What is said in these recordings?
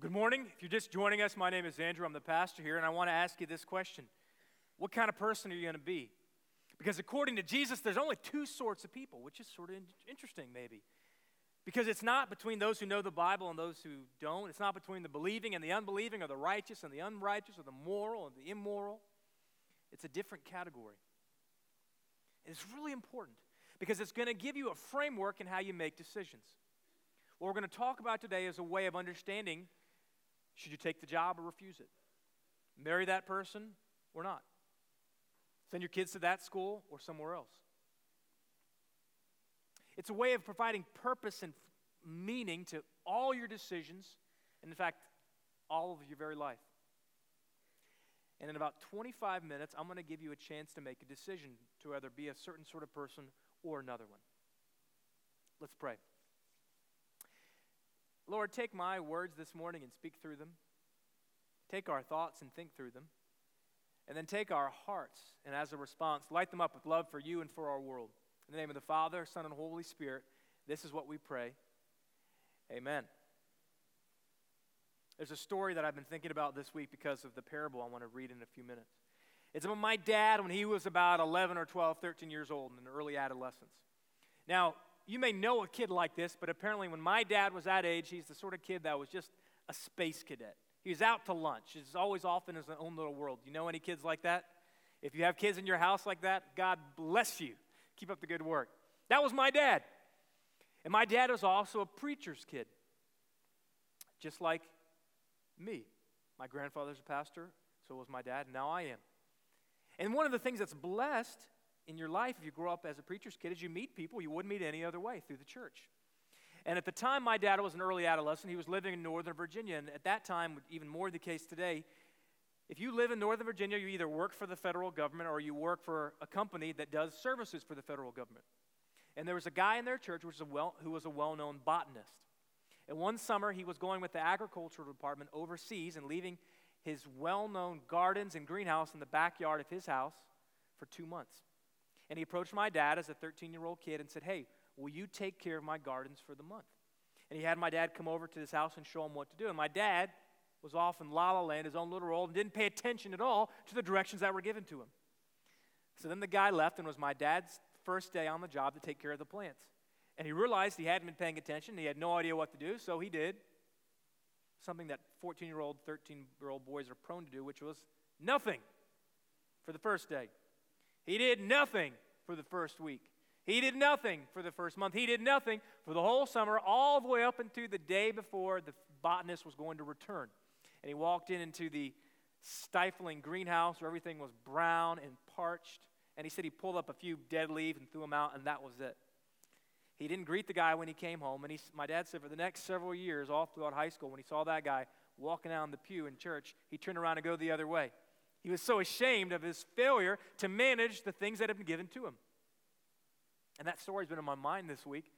Good morning. If you're just joining us, my name is Andrew. I'm the pastor here, and I want to ask you this question What kind of person are you going to be? Because according to Jesus, there's only two sorts of people, which is sort of interesting, maybe. Because it's not between those who know the Bible and those who don't. It's not between the believing and the unbelieving, or the righteous and the unrighteous, or the moral and the immoral. It's a different category. And it's really important because it's going to give you a framework in how you make decisions. What we're going to talk about today is a way of understanding should you take the job or refuse it? Marry that person or not? Send your kids to that school or somewhere else? It's a way of providing purpose and meaning to all your decisions, and in fact, all of your very life. And in about 25 minutes, I'm going to give you a chance to make a decision to either be a certain sort of person or another one. Let's pray. Lord, take my words this morning and speak through them. Take our thoughts and think through them. And then take our hearts and, as a response, light them up with love for you and for our world. In the name of the Father, Son, and Holy Spirit, this is what we pray. Amen. There's a story that I've been thinking about this week because of the parable I want to read in a few minutes. It's about my dad when he was about 11 or 12, 13 years old in early adolescence. Now, you may know a kid like this, but apparently when my dad was that age, he's the sort of kid that was just a space cadet. He was out to lunch. He's always off in his own little world. You know any kids like that? If you have kids in your house like that, God bless you. Keep up the good work. That was my dad. And my dad was also a preacher's kid, just like me. My grandfather's a pastor, so was my dad, and now I am. And one of the things that's blessed in your life, if you grow up as a preacher's kid, is you meet people you wouldn't meet any other way through the church. And at the time my dad was an early adolescent, he was living in Northern Virginia. And at that time, even more the case today, if you live in Northern Virginia, you either work for the federal government or you work for a company that does services for the federal government. And there was a guy in their church was well, who was a well known botanist. And one summer, he was going with the agricultural department overseas and leaving his well known gardens and greenhouse in the backyard of his house for two months. And he approached my dad as a 13 year old kid and said, Hey, will you take care of my gardens for the month? And he had my dad come over to his house and show him what to do. And my dad was off in La La Land, his own little world, and didn't pay attention at all to the directions that were given to him. So then the guy left, and was my dad's first day on the job to take care of the plants. And he realized he hadn't been paying attention. He had no idea what to do, so he did something that 14 year old, 13 year old boys are prone to do, which was nothing for the first day. He did nothing for the first week. He did nothing for the first month. He did nothing for the whole summer, all the way up until the day before the botanist was going to return. And he walked in into the stifling greenhouse where everything was brown and parched. And he said he pulled up a few dead leaves and threw them out, and that was it. He didn't greet the guy when he came home. And he, my dad said for the next several years, all throughout high school, when he saw that guy walking down the pew in church, he turned around and go the other way. He was so ashamed of his failure to manage the things that had been given to him. And that story's been in my mind this week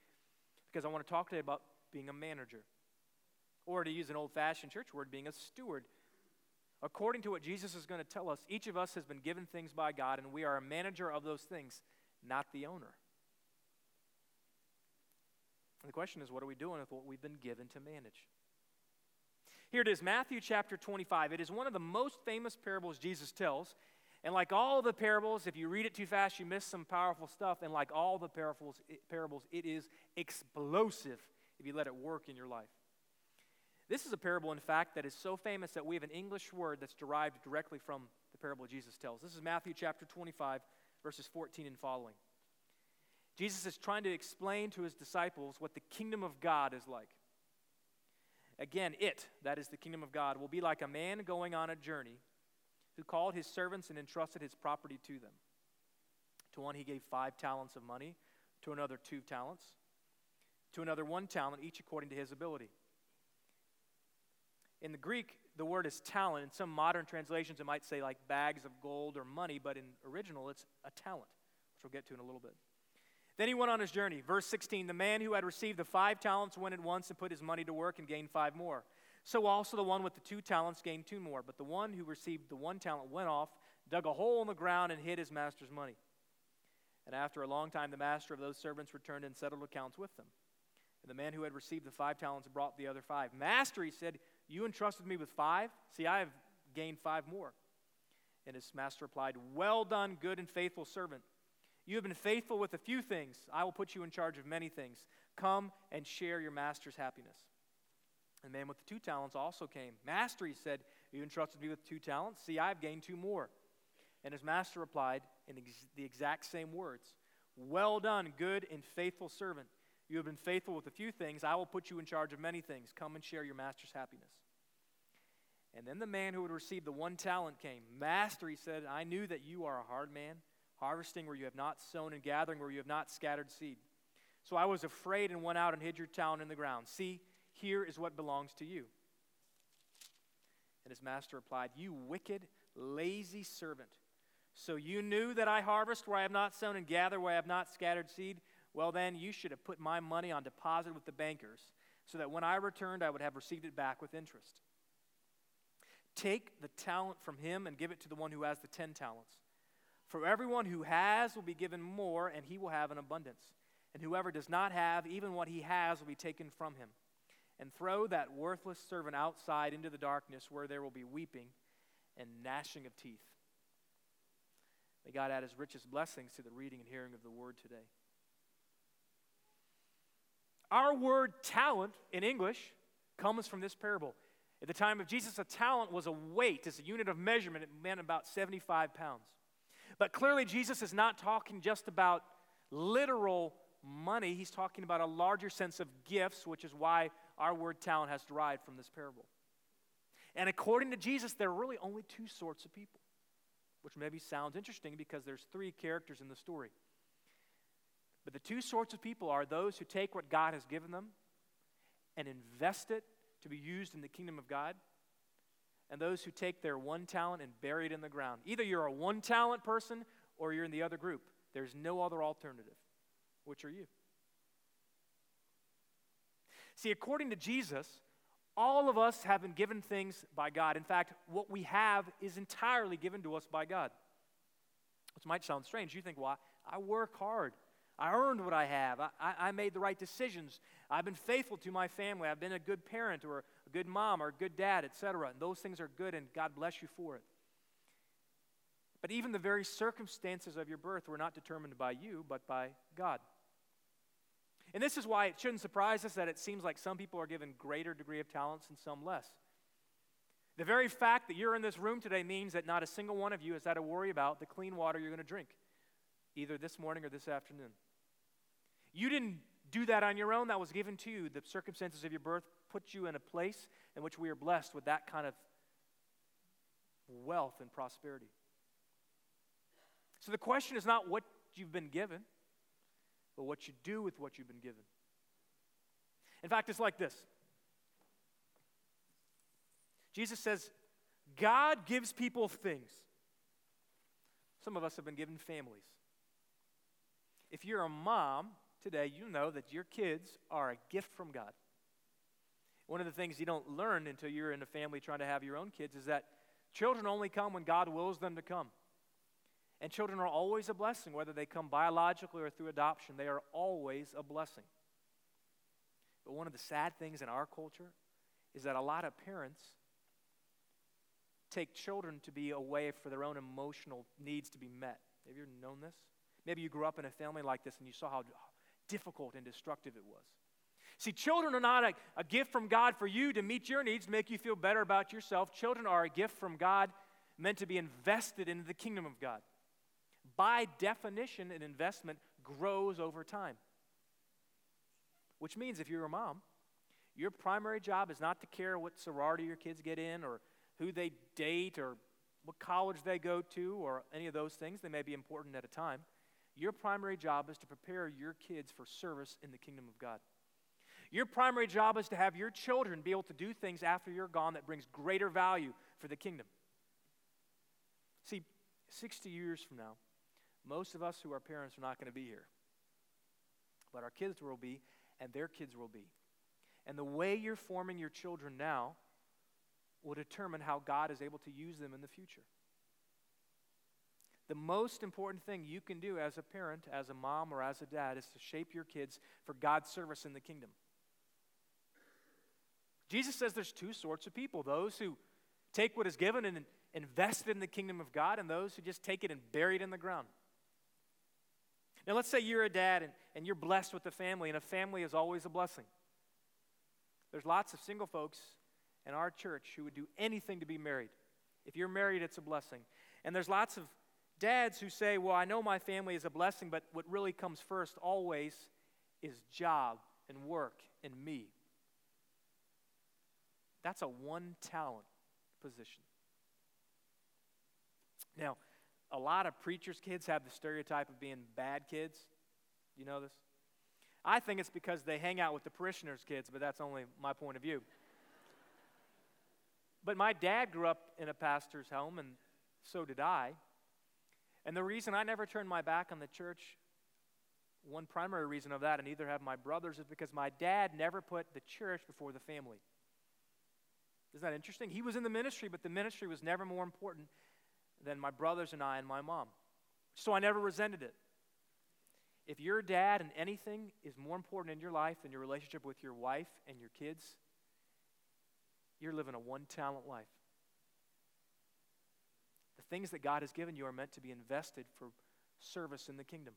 because I want to talk today about being a manager. Or to use an old fashioned church word, being a steward. According to what Jesus is going to tell us, each of us has been given things by God, and we are a manager of those things, not the owner. And the question is, what are we doing with what we've been given to manage? Here it is, Matthew chapter 25. It is one of the most famous parables Jesus tells. And like all the parables, if you read it too fast, you miss some powerful stuff. And like all the parables, it, parables, it is explosive if you let it work in your life. This is a parable, in fact, that is so famous that we have an English word that's derived directly from the parable Jesus tells. This is Matthew chapter 25, verses 14 and following. Jesus is trying to explain to his disciples what the kingdom of God is like. Again, it, that is the kingdom of God, will be like a man going on a journey who called his servants and entrusted his property to them. To one he gave five talents of money, to another two talents, to another one talent, each according to his ability. In the Greek, the word is talent. In some modern translations, it might say like bags of gold or money, but in original, it's a talent, which we'll get to in a little bit. Then he went on his journey. Verse 16 The man who had received the five talents went at once and put his money to work and gained five more. So also the one with the two talents gained two more. But the one who received the one talent went off, dug a hole in the ground, and hid his master's money. And after a long time, the master of those servants returned and settled accounts with them. And the man who had received the five talents brought the other five. Master, he said, You entrusted me with five. See, I have gained five more. And his master replied, Well done, good and faithful servant. You have been faithful with a few things. I will put you in charge of many things. Come and share your master's happiness. And the man with the two talents also came. Master, he said, You entrusted me with two talents. See, I've gained two more. And his master replied in the exact same words Well done, good and faithful servant. You have been faithful with a few things. I will put you in charge of many things. Come and share your master's happiness. And then the man who had received the one talent came. Master, he said, I knew that you are a hard man, harvesting where you have not sown and gathering where you have not scattered seed. So I was afraid and went out and hid your talent in the ground. See, here is what belongs to you. And his master replied, You wicked, lazy servant. So you knew that I harvest where I have not sown and gather where I have not scattered seed? Well, then you should have put my money on deposit with the bankers, so that when I returned, I would have received it back with interest. Take the talent from him and give it to the one who has the ten talents. For everyone who has will be given more, and he will have an abundance. And whoever does not have, even what he has will be taken from him. And throw that worthless servant outside into the darkness where there will be weeping and gnashing of teeth. May God add his richest blessings to the reading and hearing of the word today. Our word talent in English comes from this parable. At the time of Jesus, a talent was a weight, it's a unit of measurement. It meant about 75 pounds. But clearly, Jesus is not talking just about literal money, he's talking about a larger sense of gifts, which is why our word talent has derived from this parable. And according to Jesus, there are really only two sorts of people, which maybe sounds interesting because there's three characters in the story. But the two sorts of people are those who take what God has given them and invest it to be used in the kingdom of God, and those who take their one talent and bury it in the ground. Either you're a one talent person or you're in the other group. There's no other alternative. Which are you? See, according to Jesus, all of us have been given things by God. In fact, what we have is entirely given to us by God. Which might sound strange. You think, well, I work hard. I earned what I have. I, I, I, made the right decisions. I've been faithful to my family. I've been a good parent or good mom or good dad, etc. And those things are good, and God bless you for it. But even the very circumstances of your birth were not determined by you, but by God. And this is why it shouldn't surprise us that it seems like some people are given greater degree of talents and some less. The very fact that you're in this room today means that not a single one of you has had to worry about the clean water you're going to drink, either this morning or this afternoon. You didn't do that on your own, that was given to you. The circumstances of your birth put you in a place in which we are blessed with that kind of wealth and prosperity. So the question is not what you've been given, but what you do with what you've been given. In fact, it's like this Jesus says, God gives people things. Some of us have been given families. If you're a mom today, you know that your kids are a gift from God. One of the things you don't learn until you're in a family trying to have your own kids is that children only come when God wills them to come. And children are always a blessing, whether they come biologically or through adoption, they are always a blessing. But one of the sad things in our culture is that a lot of parents take children to be a way for their own emotional needs to be met. Have you ever known this? Maybe you grew up in a family like this and you saw how difficult and destructive it was. See, children are not a, a gift from God for you to meet your needs, to make you feel better about yourself. Children are a gift from God meant to be invested into the kingdom of God by definition, an investment grows over time. Which means if you're a mom, your primary job is not to care what sorority your kids get in or who they date or what college they go to or any of those things. They may be important at a time. Your primary job is to prepare your kids for service in the kingdom of God. Your primary job is to have your children be able to do things after you're gone that brings greater value for the kingdom. See, 60 years from now, most of us who are parents are not going to be here. But our kids will be, and their kids will be. And the way you're forming your children now will determine how God is able to use them in the future. The most important thing you can do as a parent, as a mom, or as a dad is to shape your kids for God's service in the kingdom. Jesus says there's two sorts of people those who take what is given and invest it in the kingdom of God, and those who just take it and bury it in the ground. Now, let's say you're a dad and, and you're blessed with a family, and a family is always a blessing. There's lots of single folks in our church who would do anything to be married. If you're married, it's a blessing. And there's lots of dads who say, Well, I know my family is a blessing, but what really comes first always is job and work and me. That's a one talent position. Now, a lot of preachers' kids have the stereotype of being bad kids. You know this? I think it's because they hang out with the parishioners' kids, but that's only my point of view. But my dad grew up in a pastor's home, and so did I. And the reason I never turned my back on the church, one primary reason of that, and neither have my brothers, is because my dad never put the church before the family. Isn't that interesting? He was in the ministry, but the ministry was never more important than my brothers and I and my mom. So I never resented it. If your dad and anything is more important in your life than your relationship with your wife and your kids, you're living a one talent life. Things that God has given you are meant to be invested for service in the kingdom.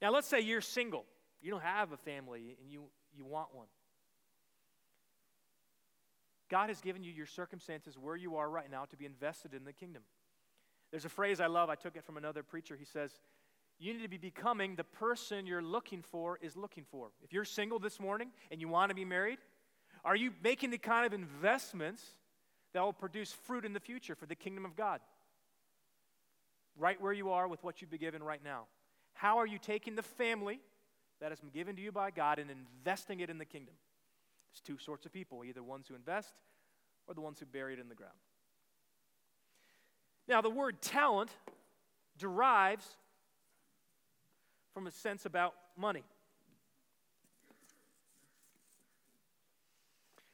Now, let's say you're single. You don't have a family and you, you want one. God has given you your circumstances where you are right now to be invested in the kingdom. There's a phrase I love, I took it from another preacher. He says, You need to be becoming the person you're looking for is looking for. If you're single this morning and you want to be married, are you making the kind of investments that will produce fruit in the future for the kingdom of God? Right where you are with what you've been given right now. How are you taking the family that has been given to you by God and investing it in the kingdom? There's two sorts of people either ones who invest or the ones who bury it in the ground. Now, the word talent derives from a sense about money.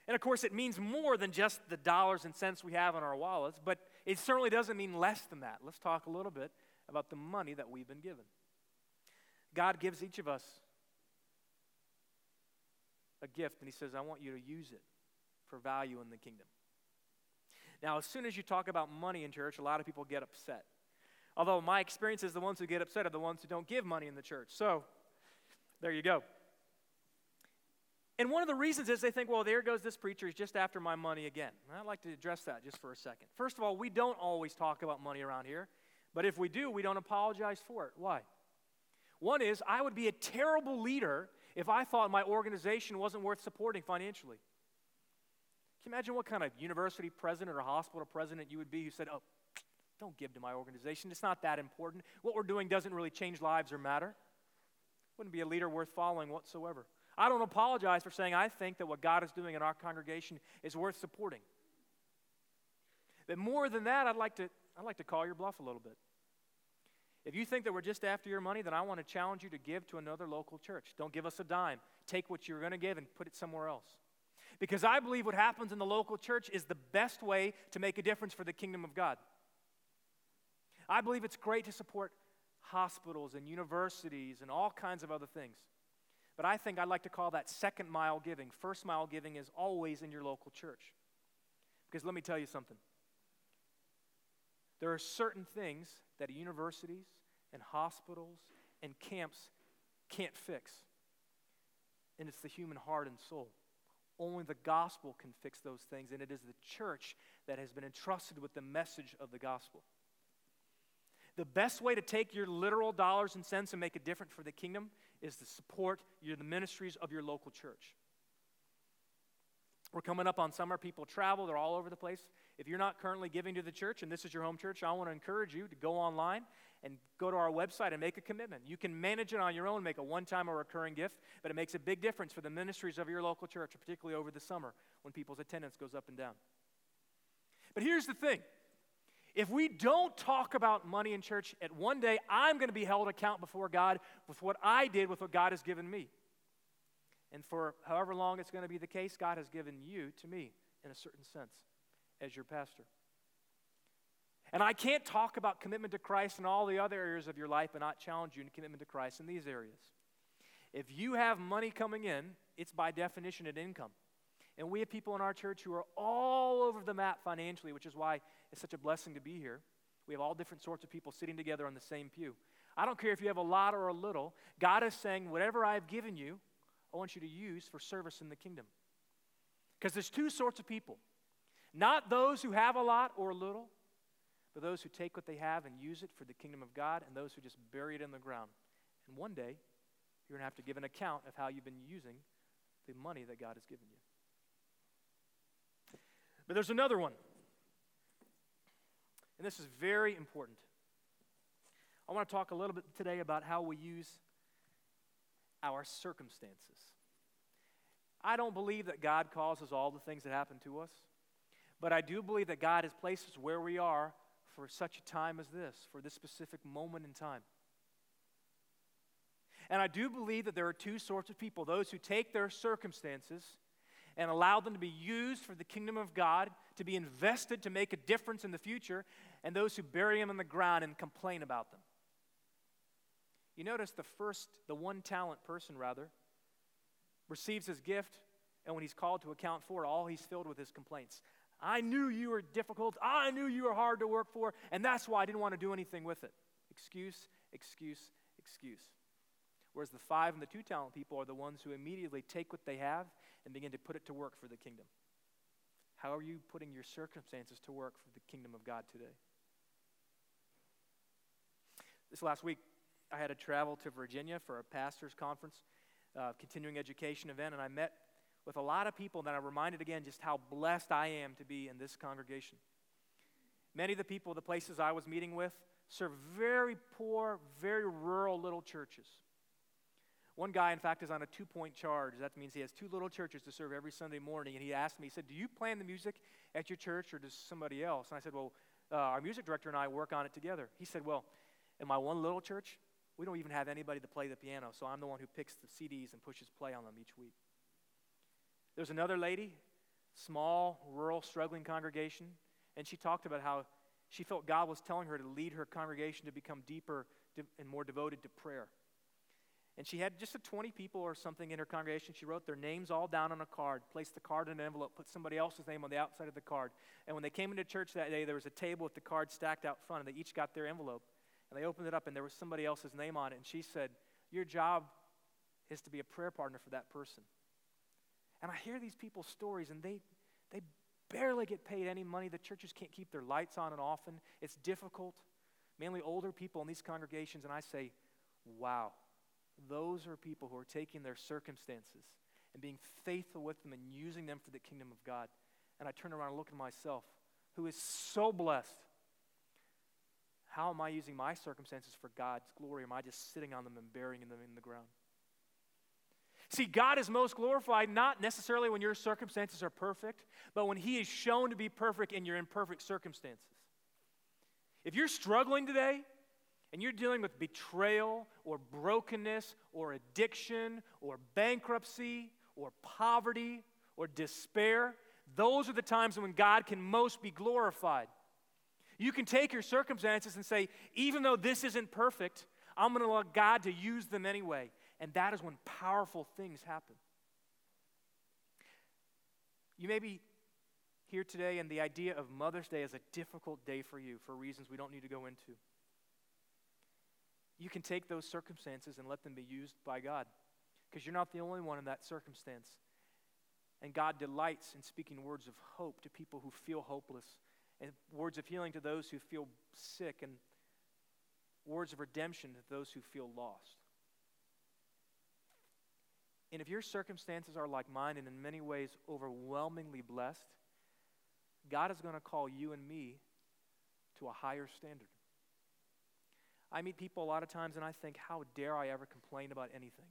And of course, it means more than just the dollars and cents we have in our wallets, but it certainly doesn't mean less than that. Let's talk a little bit about the money that we've been given. God gives each of us a gift, and He says, I want you to use it for value in the kingdom. Now, as soon as you talk about money in church, a lot of people get upset. Although my experience is the ones who get upset are the ones who don't give money in the church. So, there you go. And one of the reasons is they think, well, there goes this preacher, he's just after my money again. And I'd like to address that just for a second. First of all, we don't always talk about money around here, but if we do, we don't apologize for it. Why? One is, I would be a terrible leader if I thought my organization wasn't worth supporting financially. Can you imagine what kind of university president or hospital president you would be who said, oh, don't give to my organization. It's not that important. What we're doing doesn't really change lives or matter. Wouldn't be a leader worth following whatsoever. I don't apologize for saying I think that what God is doing in our congregation is worth supporting. But more than that, I'd like to, I'd like to call your bluff a little bit. If you think that we're just after your money, then I want to challenge you to give to another local church. Don't give us a dime. Take what you're going to give and put it somewhere else. Because I believe what happens in the local church is the best way to make a difference for the kingdom of God. I believe it's great to support hospitals and universities and all kinds of other things. But I think I'd like to call that second mile giving. First mile giving is always in your local church. Because let me tell you something. There are certain things that universities and hospitals and camps can't fix. And it's the human heart and soul. Only the gospel can fix those things, and it is the church that has been entrusted with the message of the gospel. The best way to take your literal dollars and cents and make a difference for the kingdom is to support your, the ministries of your local church. We're coming up on summer. People travel, they're all over the place. If you're not currently giving to the church and this is your home church, I want to encourage you to go online and go to our website and make a commitment. You can manage it on your own, make a one time or recurring gift, but it makes a big difference for the ministries of your local church, particularly over the summer when people's attendance goes up and down. But here's the thing if we don't talk about money in church, at one day I'm going to be held account before God with what I did with what God has given me. And for however long it's going to be the case, God has given you to me in a certain sense as your pastor. And I can't talk about commitment to Christ in all the other areas of your life and not challenge you in commitment to Christ in these areas. If you have money coming in, it's by definition an income. And we have people in our church who are all over the map financially, which is why it's such a blessing to be here. We have all different sorts of people sitting together on the same pew. I don't care if you have a lot or a little. God is saying, whatever I've given you, I want you to use for service in the kingdom. Because there's two sorts of people not those who have a lot or a little, but those who take what they have and use it for the kingdom of God, and those who just bury it in the ground. And one day, you're going to have to give an account of how you've been using the money that God has given you. But there's another one. And this is very important. I want to talk a little bit today about how we use our circumstances. I don't believe that God causes all the things that happen to us, but I do believe that God has placed us where we are for such a time as this, for this specific moment in time. And I do believe that there are two sorts of people those who take their circumstances and allow them to be used for the kingdom of God, to be invested to make a difference in the future, and those who bury them in the ground and complain about them. You notice the first, the one talent person, rather, receives his gift, and when he's called to account for it, all he's filled with is complaints. I knew you were difficult. I knew you were hard to work for, and that's why I didn't want to do anything with it. Excuse, excuse, excuse. Whereas the five and the two talent people are the ones who immediately take what they have and begin to put it to work for the kingdom. How are you putting your circumstances to work for the kingdom of God today? This last week, I had to travel to Virginia for a pastor's conference, uh, continuing education event, and I met with a lot of people that I'm reminded again just how blessed I am to be in this congregation. Many of the people, the places I was meeting with, serve very poor, very rural little churches. One guy, in fact, is on a two point charge. That means he has two little churches to serve every Sunday morning. And he asked me, he said, Do you plan the music at your church or does somebody else? And I said, Well, uh, our music director and I work on it together. He said, Well, in my one little church, we don't even have anybody to play the piano, so I'm the one who picks the CDs and pushes play on them each week. There's another lady, small, rural, struggling congregation, and she talked about how she felt God was telling her to lead her congregation to become deeper and more devoted to prayer. And she had just a 20 people or something in her congregation. She wrote their names all down on a card, placed the card in an envelope, put somebody else's name on the outside of the card. And when they came into church that day, there was a table with the cards stacked out front, and they each got their envelope. And they opened it up, and there was somebody else's name on it. And she said, Your job is to be a prayer partner for that person. And I hear these people's stories, and they, they barely get paid any money. The churches can't keep their lights on and off, and it's difficult. Mainly older people in these congregations, and I say, Wow those are people who are taking their circumstances and being faithful with them and using them for the kingdom of God. And I turn around and look at myself, who is so blessed. How am I using my circumstances for God's glory? Am I just sitting on them and burying them in the ground? See, God is most glorified not necessarily when your circumstances are perfect, but when He is shown to be perfect in your imperfect circumstances. If you're struggling today, and you're dealing with betrayal or brokenness or addiction or bankruptcy or poverty or despair, those are the times when God can most be glorified. You can take your circumstances and say, even though this isn't perfect, I'm going to allow God to use them anyway. And that is when powerful things happen. You may be here today, and the idea of Mother's Day is a difficult day for you for reasons we don't need to go into you can take those circumstances and let them be used by God because you're not the only one in that circumstance. And God delights in speaking words of hope to people who feel hopeless, and words of healing to those who feel sick, and words of redemption to those who feel lost. And if your circumstances are like mine and in many ways overwhelmingly blessed, God is going to call you and me to a higher standard. I meet people a lot of times and I think, how dare I ever complain about anything?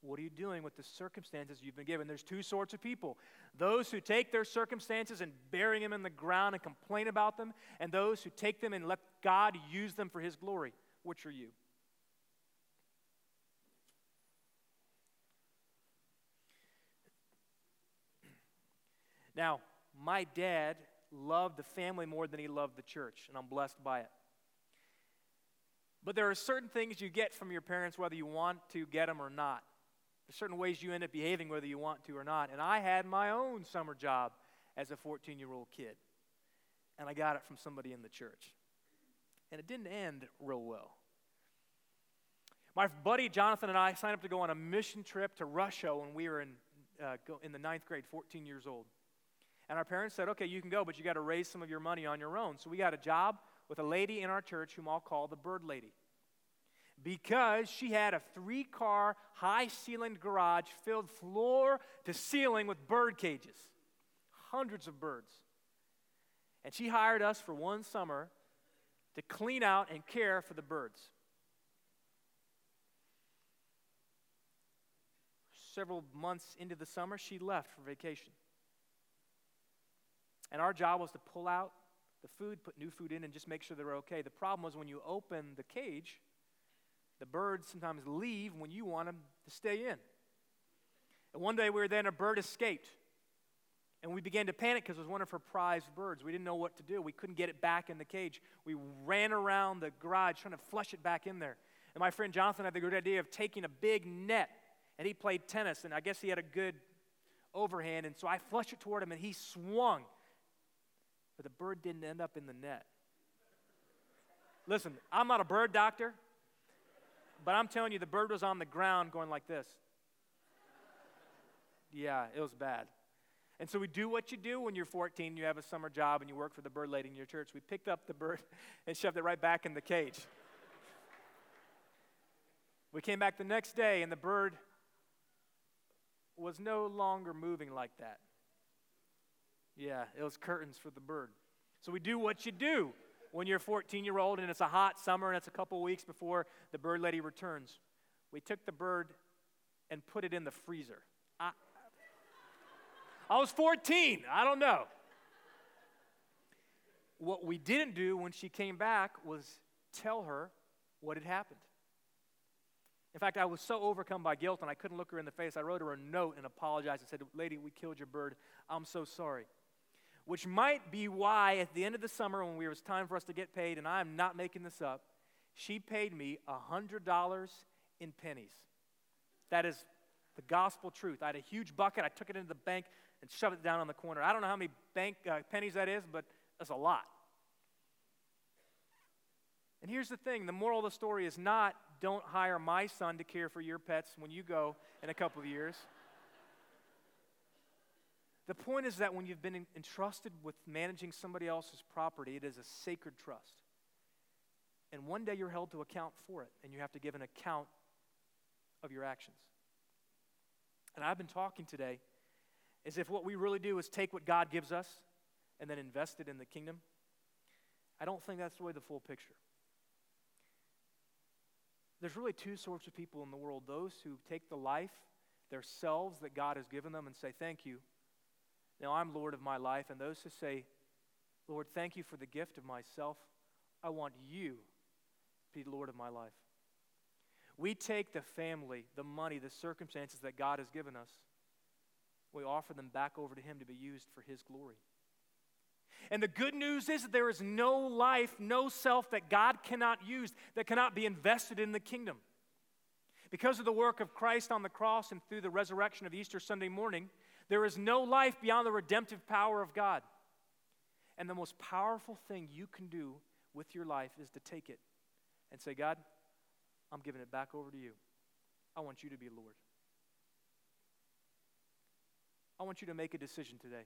What are you doing with the circumstances you've been given? There's two sorts of people those who take their circumstances and bury them in the ground and complain about them, and those who take them and let God use them for His glory. Which are you? Now, my dad loved the family more than he loved the church, and I'm blessed by it. But there are certain things you get from your parents whether you want to get them or not. There's certain ways you end up behaving whether you want to or not. And I had my own summer job as a 14 year old kid. And I got it from somebody in the church. And it didn't end real well. My buddy Jonathan and I signed up to go on a mission trip to Russia when we were in, uh, in the ninth grade, 14 years old. And our parents said, okay, you can go, but you got to raise some of your money on your own. So we got a job with a lady in our church whom I'll call the Bird Lady. Because she had a three car, high ceilinged garage filled floor to ceiling with bird cages, hundreds of birds. And she hired us for one summer to clean out and care for the birds. Several months into the summer, she left for vacation. And our job was to pull out the food, put new food in, and just make sure they're okay. The problem was when you open the cage, the birds sometimes leave when you want them to stay in. And one day we were there and a bird escaped. And we began to panic because it was one of her prized birds. We didn't know what to do. We couldn't get it back in the cage. We ran around the garage trying to flush it back in there. And my friend Jonathan had the good idea of taking a big net, and he played tennis, and I guess he had a good overhand. And so I flushed it toward him, and he swung but the bird didn't end up in the net. Listen, I'm not a bird doctor, but I'm telling you, the bird was on the ground going like this. Yeah, it was bad. And so we do what you do when you're 14, you have a summer job, and you work for the bird lady in your church. We picked up the bird and shoved it right back in the cage. We came back the next day, and the bird was no longer moving like that. Yeah, it was curtains for the bird. So we do what you do when you're 14 year old and it's a hot summer and it's a couple weeks before the bird lady returns. We took the bird and put it in the freezer. I, I was 14. I don't know. What we didn't do when she came back was tell her what had happened. In fact, I was so overcome by guilt and I couldn't look her in the face. I wrote her a note and apologized and said, Lady, we killed your bird. I'm so sorry which might be why at the end of the summer when it was time for us to get paid, and I'm not making this up, she paid me $100 in pennies. That is the gospel truth. I had a huge bucket. I took it into the bank and shoved it down on the corner. I don't know how many bank uh, pennies that is, but that's a lot. And here's the thing the moral of the story is not don't hire my son to care for your pets when you go in a couple of years. The point is that when you've been entrusted with managing somebody else's property, it is a sacred trust. And one day you're held to account for it, and you have to give an account of your actions. And I've been talking today as if what we really do is take what God gives us and then invest it in the kingdom. I don't think that's really the full picture. There's really two sorts of people in the world those who take the life, their selves that God has given them, and say, Thank you now I'm Lord of my life, and those who say, Lord, thank you for the gift of myself, I want you to be Lord of my life. We take the family, the money, the circumstances that God has given us, we offer them back over to Him to be used for His glory. And the good news is that there is no life, no self that God cannot use, that cannot be invested in the kingdom. Because of the work of Christ on the cross and through the resurrection of Easter Sunday morning, there is no life beyond the redemptive power of God. And the most powerful thing you can do with your life is to take it and say, God, I'm giving it back over to you. I want you to be Lord. I want you to make a decision today.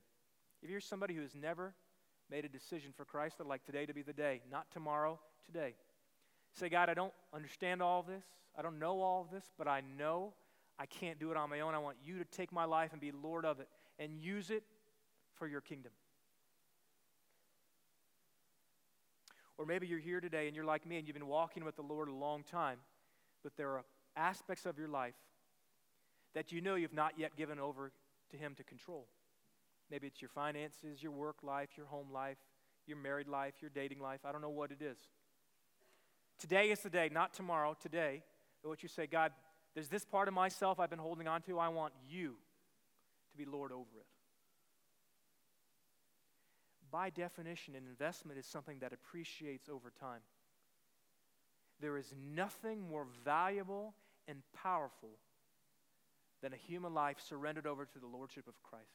If you're somebody who has never made a decision for Christ, I'd like today to be the day, not tomorrow, today. Say, God, I don't understand all of this. I don't know all of this, but I know I can't do it on my own. I want you to take my life and be Lord of it and use it for your kingdom. Or maybe you're here today and you're like me and you've been walking with the Lord a long time, but there are aspects of your life that you know you've not yet given over to Him to control. Maybe it's your finances, your work life, your home life, your married life, your dating life. I don't know what it is. Today is the day, not tomorrow, today, what you say, God, there's this part of myself I've been holding on to. I want you to be Lord over it. By definition, an investment is something that appreciates over time. There is nothing more valuable and powerful than a human life surrendered over to the Lordship of Christ.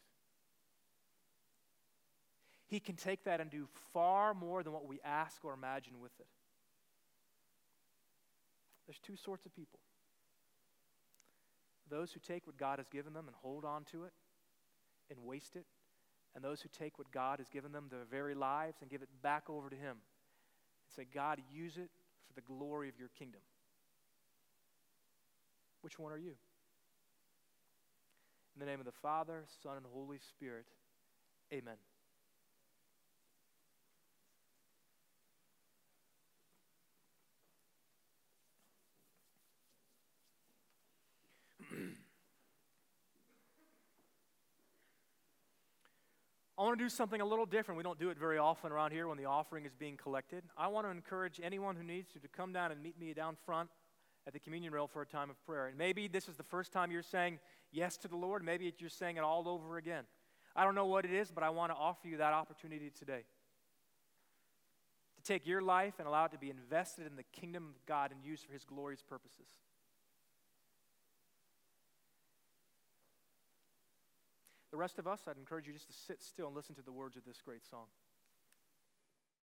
He can take that and do far more than what we ask or imagine with it. There's two sorts of people those who take what God has given them and hold on to it and waste it, and those who take what God has given them, their very lives, and give it back over to Him and say, God, use it for the glory of your kingdom. Which one are you? In the name of the Father, Son, and Holy Spirit, amen. I want to do something a little different. We don't do it very often around here when the offering is being collected. I want to encourage anyone who needs to to come down and meet me down front at the communion rail for a time of prayer. And maybe this is the first time you're saying yes to the Lord. Maybe you're saying it all over again. I don't know what it is, but I want to offer you that opportunity today to take your life and allow it to be invested in the kingdom of God and used for His glorious purposes. The rest of us, I'd encourage you just to sit still and listen to the words of this great song.